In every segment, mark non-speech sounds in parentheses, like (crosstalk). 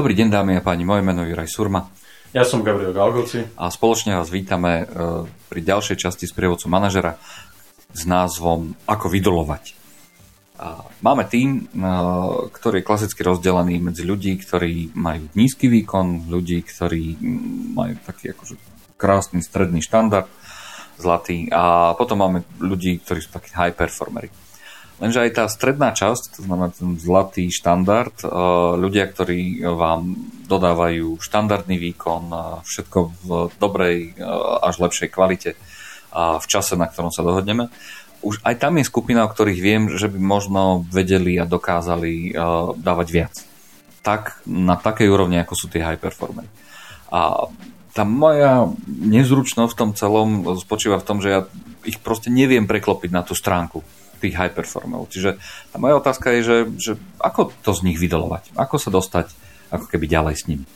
Dobrý deň, dámy a páni, moje meno je Juraj Surma. Ja som Gabriel Galgoci. A spoločne vás vítame e, pri ďalšej časti z prievodcu manažera s názvom Ako vydolovať. Máme tým, e, ktorý je klasicky rozdelený medzi ľudí, ktorí majú nízky výkon, ľudí, ktorí majú taký akože krásny stredný štandard, zlatý a potom máme ľudí, ktorí sú takí high performery. Lenže aj tá stredná časť, to znamená ten zlatý štandard, eh, ľudia, ktorí vám dodávajú štandardný výkon, všetko v dobrej eh, až lepšej kvalite a v čase, na ktorom sa dohodneme, už aj tam je skupina, o ktorých viem, že by možno vedeli a dokázali eh, dávať viac. Tak na takej úrovni, ako sú tie high performery. A tá moja nezručnosť v tom celom spočíva v tom, že ja ich proste neviem preklopiť na tú stránku tých high performerov. Čiže tá moja otázka je, že, že ako to z nich vydolovať? Ako sa dostať ako keby ďalej s nimi?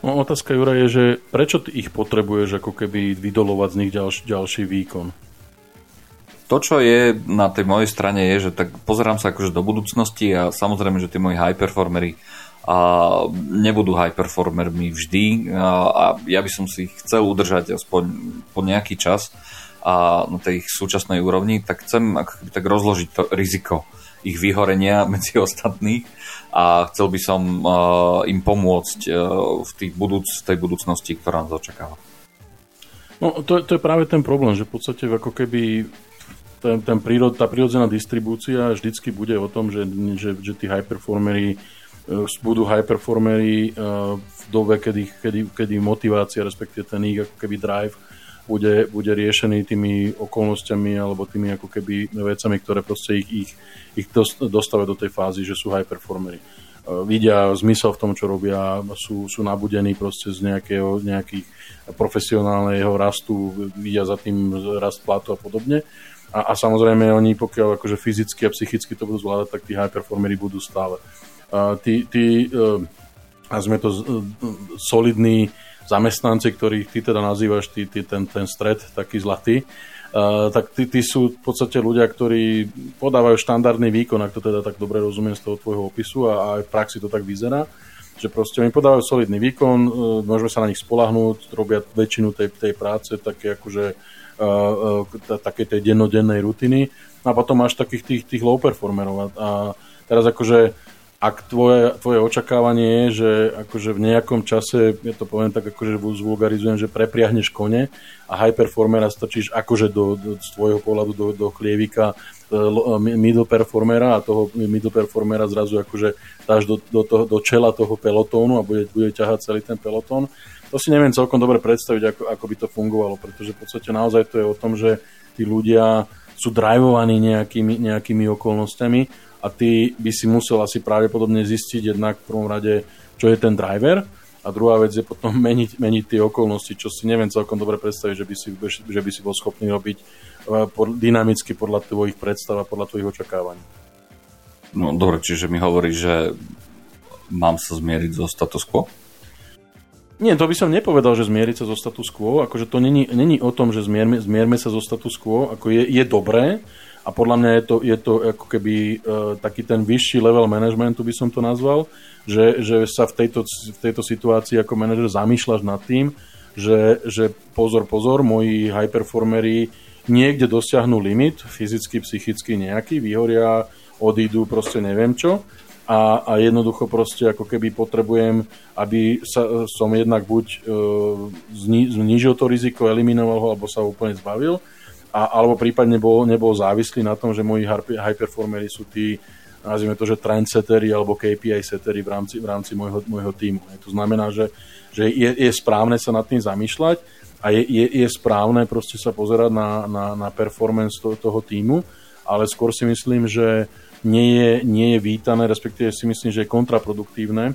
No, otázka Jura je, že prečo ty ich potrebuješ ako keby vydolovať z nich ďalš, ďalší výkon? To, čo je na tej mojej strane je, že tak pozerám sa akože do budúcnosti a samozrejme, že tí moji high performery a nebudú high performermi vždy a, a ja by som si ich chcel udržať aspoň po nejaký čas a na tej ich súčasnej úrovni, tak chcem ako tak rozložiť to riziko ich vyhorenia (laughs) medzi ostatných a chcel by som uh, im pomôcť uh, v, tých budúc, tej budúcnosti, ktorá nás očakáva. No, to, to je práve ten problém, že v podstate ako keby ten, ten prírod, tá prírodzená distribúcia vždycky bude o tom, že, že, že tí high performery uh, budú high performery v dobe, kedy, kedy, kedy motivácia, respektíve ten ich ako keby drive bude, bude riešený tými okolnostiami alebo tými ako keby vecami, ktoré proste ich, ich, ich dostávajú do tej fázy, že sú high performery. Uh, vidia zmysel v tom, čo robia, sú, sú nabudení proste z nejakého, nejakých profesionálneho rastu, vidia za tým rast platu a podobne. A, a samozrejme oni, pokiaľ akože fyzicky a psychicky to budú zvládať, tak tí high performery budú stále. Uh, tí, tí uh, a sme to solidní zamestnanci, ktorých ty teda nazývaš, ty, ty, ten, ten stred taký zlatý, uh, tak tí, tí sú v podstate ľudia, ktorí podávajú štandardný výkon, ak to teda tak dobre rozumiem z toho tvojho opisu a, a aj v praxi to tak vyzerá, že proste oni podávajú solidný výkon, uh, môžeme sa na nich spolahnúť, robia väčšinu tej, tej práce, také akože uh, také tej dennodennej rutiny. A potom máš takých tých, tých low performerov. A, a teraz akože ak tvoje, tvoje očakávanie je, že akože v nejakom čase, ja to poviem tak akože zvulgarizujem, že prepriahneš kone a high performera strčíš akože do, do, z tvojho pohľadu do, do chlievika uh, middle performera a toho middle performera zrazu akože dáš do, do, toho, do čela toho pelotónu a bude, bude ťahať celý ten pelotón. To si neviem celkom dobre predstaviť, ako, ako by to fungovalo, pretože v podstate naozaj to je o tom, že tí ľudia sú drivovaní nejakými, nejakými okolnostiami a ty by si musel asi pravdepodobne zistiť jednak v prvom rade, čo je ten driver a druhá vec je potom (laughs) meniť, meniť tie okolnosti, čo si neviem celkom dobre predstaviť, že by si, že by si bol schopný robiť eh, dynamicky podľa tvojich predstav a podľa tvojich očakávaní. No dobre, čiže mi hovorí, že mám sa zmieriť so status quo? Nie, to by som nepovedal, že zmieriť sa so status quo, akože to není, není o tom, že zmierme, zmierme sa so status quo, ako je, je dobré, a podľa mňa je to, je to ako keby uh, taký ten vyšší level managementu, by som to nazval, že, že sa v tejto, v tejto situácii ako manažer zamýšľaš nad tým, že, že pozor, pozor, moji high performery niekde dosiahnu limit, fyzicky, psychicky nejaký, vyhoria, odídu, proste neviem čo. A, a jednoducho proste ako keby potrebujem, aby sa, som jednak buď uh, zni, znížil to riziko, eliminoval ho, alebo sa úplne zbavil, a, alebo prípadne bol, nebol závislý na tom, že moji high performery sú tí, nazvime to, že trendsettery alebo KPI settery v rámci, v rámci môjho, môjho týmu. To znamená, že, že je, je správne sa nad tým zamýšľať a je, je, je správne proste sa pozerať na, na, na performance toho, toho týmu, ale skôr si myslím, že nie je, nie je vítané, respektíve si myslím, že je kontraproduktívne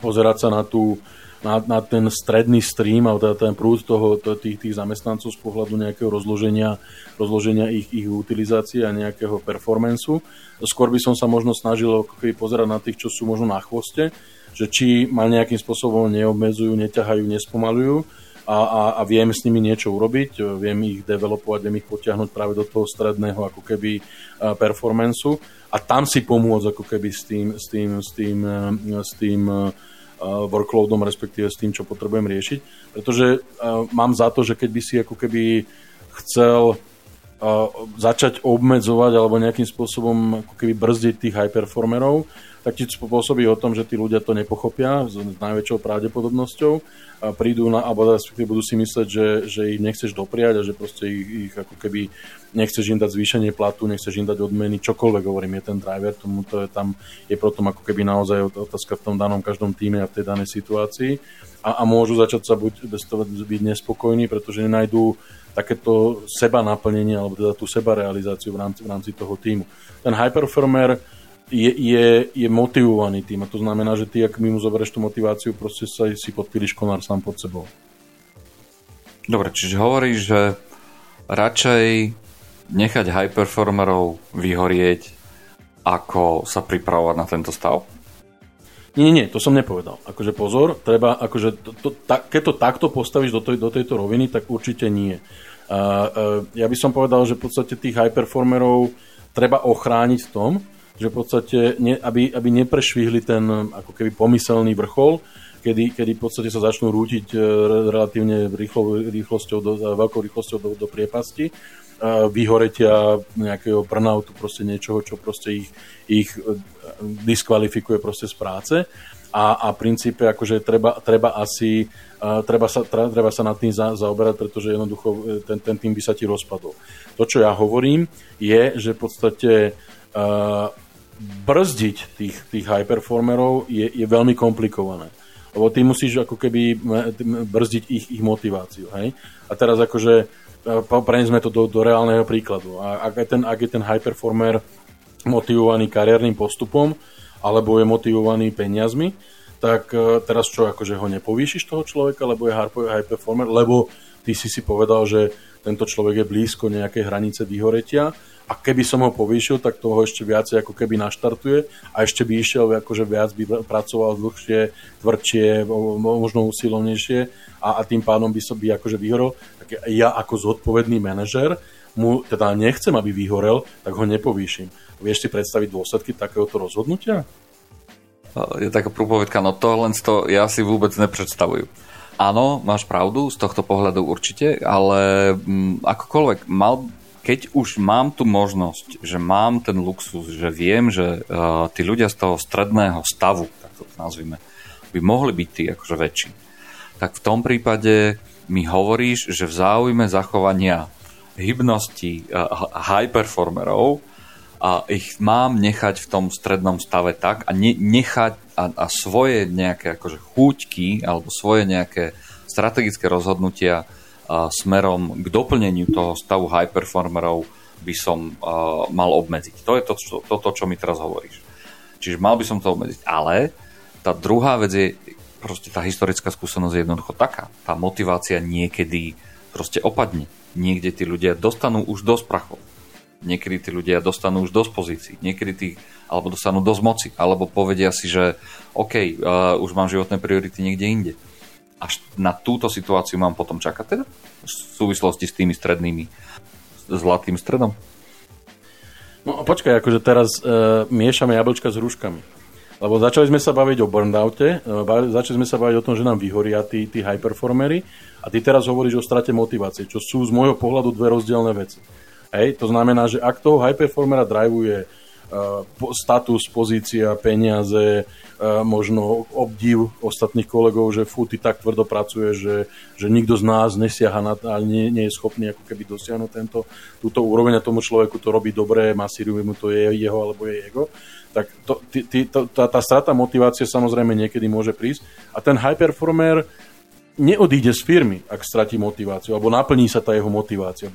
pozerať sa na tú, na, na ten stredný stream alebo teda ten prúd toho, to, tých, tých zamestnancov z pohľadu nejakého rozloženia, rozloženia ich, ich utilizácie a nejakého performanceu. Skôr by som sa možno snažil pozerať na tých, čo sú možno na chvoste, že či ma nejakým spôsobom neobmedzujú, neťahajú, nespomalujú a, a, a viem s nimi niečo urobiť, viem ich developovať, viem ich potiahnuť práve do toho stredného ako keby performanceu a tam si pomôcť ako keby s tým, s tým, s tým, s tým workloadom, respektíve s tým, čo potrebujem riešiť. Pretože mám za to, že keď by si ako keby chcel začať obmedzovať alebo nejakým spôsobom ako keby brzdiť tých high performerov, tak ti spôsobí o tom, že tí ľudia to nepochopia s najväčšou pravdepodobnosťou a prídu na, alebo respektíve budú si mysleť, že, že ich nechceš dopriať a že proste ich, ich ako keby nechceš im dať zvýšenie platu, nechceš im dať odmeny, čokoľvek hovorím, je ten driver, tomu to je tam, je potom ako keby naozaj otázka v tom danom každom týme a v tej danej situácii a, a môžu začať sa buď byť nespokojní, pretože nenajdú takéto seba naplnenie alebo teda tú seba realizáciu v rámci, v rámci toho týmu. Ten high performer je, je, je motivovaný tým a to znamená, že ty, ak mi mu zoberieš tú motiváciu, proste sa si podpíliš konár sám pod sebou. Dobre, čiže hovoríš, že radšej nechať high performerov vyhorieť, ako sa pripravovať na tento stav? Nie, nie, to som nepovedal. Akože pozor, treba, akože to, to, ta, keď to takto postavíš do, tej, do tejto roviny, tak určite nie. Uh, uh, ja by som povedal, že v podstate tých high performerov treba ochrániť v tom, že v podstate, ne, aby, aby neprešvihli ten ako keby pomyselný vrchol, kedy, kedy v podstate sa začnú rútiť e, relatívne rýchlo, rýchlosťou do, e, veľkou rýchlosťou do, do priepasti, e, vyhoretia nejakého burnoutu, proste niečoho, čo proste ich, ich diskvalifikuje proste z práce a, a v princípe akože treba, treba asi treba sa, treba sa nad tým za, zaoberať, pretože jednoducho ten, ten tým by sa ti rozpadol. To, čo ja hovorím, je, že v podstate uh, brzdiť tých, tých high performerov je, je veľmi komplikované. Lebo ty musíš ako keby brzdiť ich, ich motiváciu. Hej? A teraz akože e, prenesme to do, do reálneho príkladu. A ak je, ten, ak je ten high performer motivovaný kariérnym postupom alebo je motivovaný peniazmi, tak e, teraz čo, akože ho nepovýšiš toho človeka, lebo je high performer, lebo ty si si povedal, že tento človek je blízko nejakej hranice vyhoretia a keby som ho povýšil, tak toho ešte viacej ako keby naštartuje a ešte by išiel akože viac by pracoval dlhšie, tvrdšie, možno usilovnejšie a, a tým pádom by som by akože vyhorel. Tak ja ako zodpovedný manažer mu teda nechcem, aby vyhorel, tak ho nepovýšim. Vieš si predstaviť dôsledky takéhoto rozhodnutia? Je taká prúpovedka, no to len to ja si vôbec nepredstavujú. Áno, máš pravdu, z tohto pohľadu určite, ale m, mm, akokoľvek mal keď už mám tu možnosť, že mám ten luxus, že viem, že uh, tí ľudia z toho stredného stavu, tak to nazvime, by mohli byť tí akože väčší, tak v tom prípade mi hovoríš, že v záujme zachovania hybnosti uh, high performerov a ich mám nechať v tom strednom stave tak a ne, nechať a, a svoje nejaké akože chúťky alebo svoje nejaké strategické rozhodnutia smerom k doplneniu toho stavu high performerov by som mal obmedziť. To je to, čo, toto, čo mi teraz hovoríš. Čiže mal by som to obmedziť. Ale tá druhá vec je, proste tá historická skúsenosť je jednoducho taká. Tá motivácia niekedy proste opadne. Niekde tí ľudia dostanú už dosť prachov. Niekedy tí ľudia dostanú už dosť pozícií. Niekedy tí, alebo dostanú dosť moci. Alebo povedia si, že OK, uh, už mám životné priority niekde inde až na túto situáciu mám potom čakať teda? V súvislosti s tými strednými zlatým stredom? No počkaj, akože teraz e, miešame jablčka s hruškami. Lebo začali sme sa baviť o burnoute, e, začali sme sa baviť o tom, že nám vyhoria tí, tí high performery a ty teraz hovoríš o strate motivácie, čo sú z môjho pohľadu dve rozdielne veci. Hej, to znamená, že ak toho high performera drivuje status, pozícia, peniaze, možno obdiv ostatných kolegov, že fú, ty tak tvrdo pracuje, že, že nikto z nás nesiaha na, a nie, nie je schopný ako keby dosiahnuť tento, túto úroveň a tomu človeku to robí dobre, masíruje mu to je jeho alebo je jeho, tak to, ty, ty, to, tá, tá strata motivácie samozrejme niekedy môže prísť. A ten high performer neodíde z firmy, ak stratí motiváciu, alebo naplní sa tá jeho motivácia.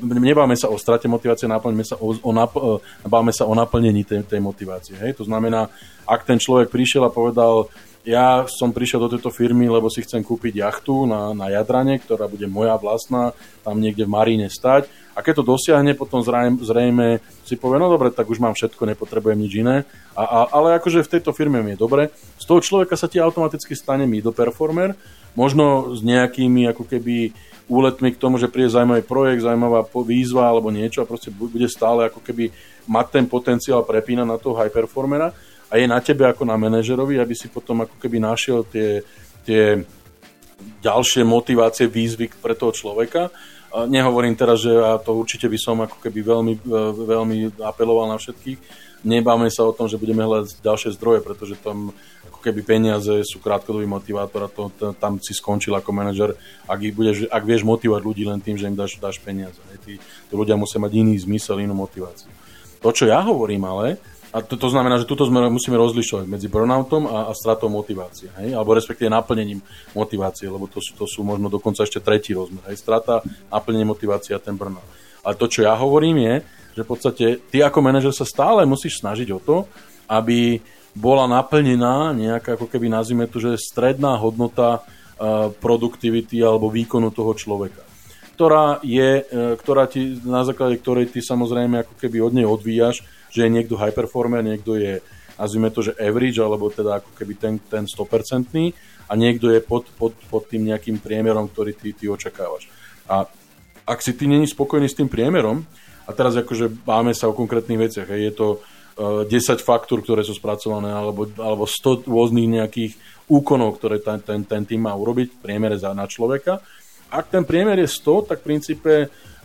Nebáme sa o strate motivácie, naplňme sa o, o, nap, e, sa o naplnení tej, tej motivácie. Hej? To znamená, ak ten človek prišiel a povedal, ja som prišiel do tejto firmy, lebo si chcem kúpiť jachtu na, na Jadrane, ktorá bude moja vlastná, tam niekde v Maríne stať a keď to dosiahne, potom zrejme, zrejme si povie, no dobre, tak už mám všetko, nepotrebujem nič iné. A, a, ale akože v tejto firme mi je dobre. Z toho človeka sa ti automaticky stane middle performer, možno s nejakými ako keby úletmi k tomu, že príde zaujímavý projekt, zaujímavá výzva alebo niečo a proste bude stále ako keby mať ten potenciál prepínať na toho high performera a je na tebe ako na manažerovi, aby si potom ako keby našiel tie, tie ďalšie motivácie, výzvy pre toho človeka. Nehovorím teraz, že ja to určite by som ako keby veľmi, e, veľmi apeloval na všetkých. Nebáme sa o tom, že budeme hľadať ďalšie zdroje, pretože tam ako keby peniaze sú krátkodobý motivátor a to, to, tam si skončil ako manažer, ak, ak vieš motivovať ľudí len tým, že im dáš, dáš peniaze. Tí, tí ľudia musia mať iný zmysel, inú motiváciu. To, čo ja hovorím ale, a to, to znamená, že tuto sme, musíme rozlišovať medzi burnoutom a, a stratou motivácie, hej? alebo respektíve naplnením motivácie, lebo to to sú možno dokonca ešte tretí rozmer. Hej? Strata, naplnenie motivácie a ten burnout. Ale to, čo ja hovorím je, že v podstate ty ako manažer sa stále musíš snažiť o to, aby bola naplnená nejaká, ako keby nazvime to, že stredná hodnota uh, produktivity alebo výkonu toho človeka ktorá je, uh, ktorá ti, na základe ktorej ty samozrejme ako keby od nej odvíjaš že je niekto high performer, niekto je, nazvime to, že average, alebo teda ako keby ten, ten 100% a niekto je pod, pod, pod tým nejakým priemerom, ktorý ty, ty očakávaš. A ak si ty není spokojný s tým priemerom, a teraz akože máme sa o konkrétnych veciach, je to uh, e, 10 faktúr, ktoré sú spracované, alebo, alebo 100 rôznych nejakých úkonov, ktoré ten, ten, ten tým má urobiť v priemere za, na človeka. Ak ten priemer je 100, tak v princípe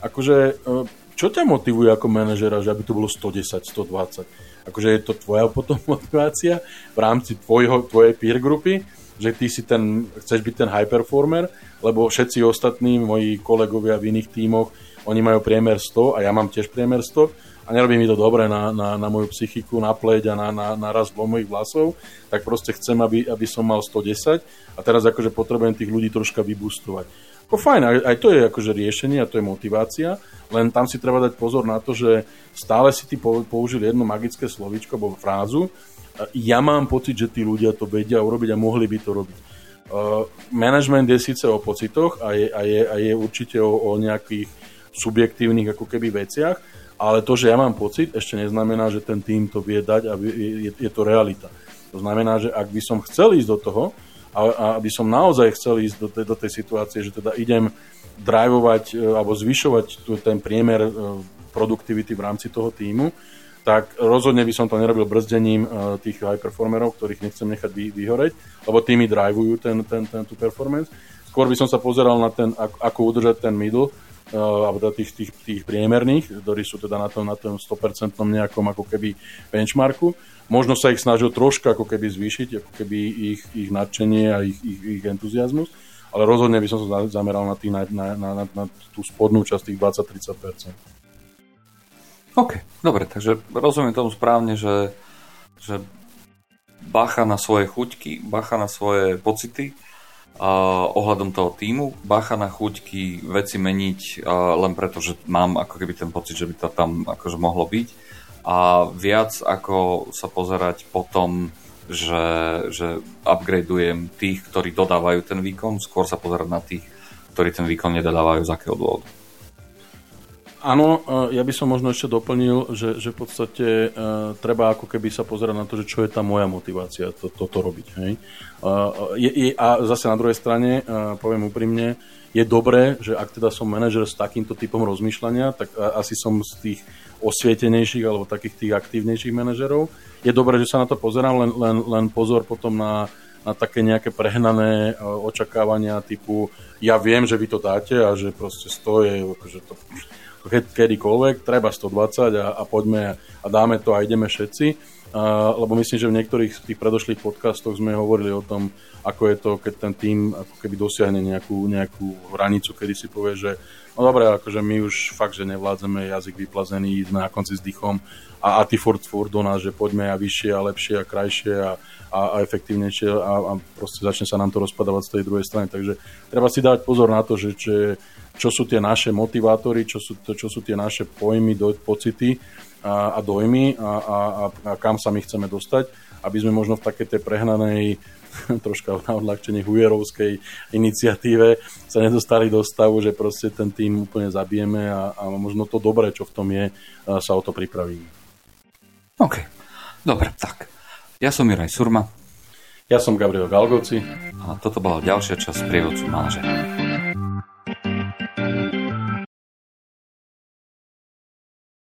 akože uh, čo ťa motivuje ako manažera, že aby to bolo 110, 120? Akože je to tvoja (laughs) potom motivácia v rámci tvojho, tvojej peer grupy, že ty si ten, chceš byť ten high performer, lebo všetci ostatní, moji kolegovia v iných tímoch, oni majú priemer 100 a ja mám tiež priemer 100 a nerobí mi to dobre na, na, na moju psychiku, na pleť a na, na, na rast mojich vlasov, tak proste chcem, aby, aby som mal 110 a teraz akože potrebujem tých ľudí troška vybustovať. Ako fajn, aj, to je akože riešenie a to je motivácia, len tam si treba dať pozor na to, že stále si ty použil jedno magické slovíčko alebo frázu. Ja mám pocit, že tí ľudia to vedia urobiť a mohli by to robiť. Uh, management je síce o pocitoch a je, a je, a je určite o, o nejakých subjektívnych ako keby veciach, ale to, že ja mám pocit, ešte neznamená, že ten tým to vie dať a je, je to realita. To znamená, že ak by som chcel ísť do toho, a, a aby som naozaj chcel ísť do tej, do tej situácie, že teda idem drivovať e, alebo zvyšovať ten priemer e, produktivity v rámci toho týmu, tak rozhodne by som to nerobil brzdením e, tých high performerov, ktorých nechcem nechať vy, vyhoreť, lebo tými drivujú ten, ten, ten, tú performance. Skôr by som sa pozeral na ten, ako udržať ten middle, alebo teda tých, tých, tých priemerných, ktorí sú teda na tom, na tom 100% nejakom ako keby benchmarku možno sa ich snažil troška ako keby zvýšiť, ako keby ich, ich nadšenie a ich, ich, ich entuziasmus, ale rozhodne by som sa zameral na, tý, na, na, na, na, na tú spodnú časť tých 20-30%. OK, dobre, takže rozumiem tomu správne, že, že bacha na svoje chuťky, bacha na svoje pocity ohľadom toho týmu, bacha na chuťky veci meniť len preto, že mám ako keby ten pocit, že by to tam akože mohlo byť a viac ako sa pozerať potom, že, že upgradeujem tých, ktorí dodávajú ten výkon, skôr sa pozerať na tých, ktorí ten výkon nedodávajú z akého dôvodu. Áno, e, ja by som možno ešte doplnil, že, že v podstate uh, treba ako keby sa pozerať na to, že čo je tá moja motivácia to, toto robiť. Hej? Je, je, a zase na druhej strane, uh, poviem úprimne, je dobré, že ak teda som manažer s takýmto typom rozmýšľania, tak asi som z tých osvietenejších alebo takých tých aktívnejších manažerov. Je dobré, že sa na to pozerám, len, len, len pozor potom na, na také nejaké prehnané e, očakávania typu ja viem, že vy to dáte a že proste stoje, akože to, kedykoľvek, treba 120 a, a poďme a dáme to a ideme všetci. Lebo myslím, že v niektorých z tých predošlých podcastoch sme hovorili o tom, ako je to, keď ten tým ako keby dosiahne nejakú, nejakú hranicu, kedy si povie, že no dobre, akože my už fakt, že nevládzeme jazyk vyplazený, sme na konci s dýchom a, a ty furt, furt do nás, že poďme a vyššie a lepšie a krajšie a, a, a efektívnejšie a, a proste začne sa nám to rozpadávať z tej druhej strany. Takže treba si dať pozor na to, že, že čo sú tie naše motivátory, čo sú, čo sú tie naše pojmy, do, pocity a, a dojmy a, a, a, kam sa my chceme dostať, aby sme možno v takej tej prehnanej (laughs) troška na odľahčenie hujerovskej iniciatíve sa nedostali do stavu, že proste ten tým úplne zabijeme a, a možno to dobré, čo v tom je, sa o to pripravíme. OK, dobre, tak. Ja som Juraj Surma. Ja som Gabriel Galgoci. A toto bola ďalšia časť prievodcu manažera.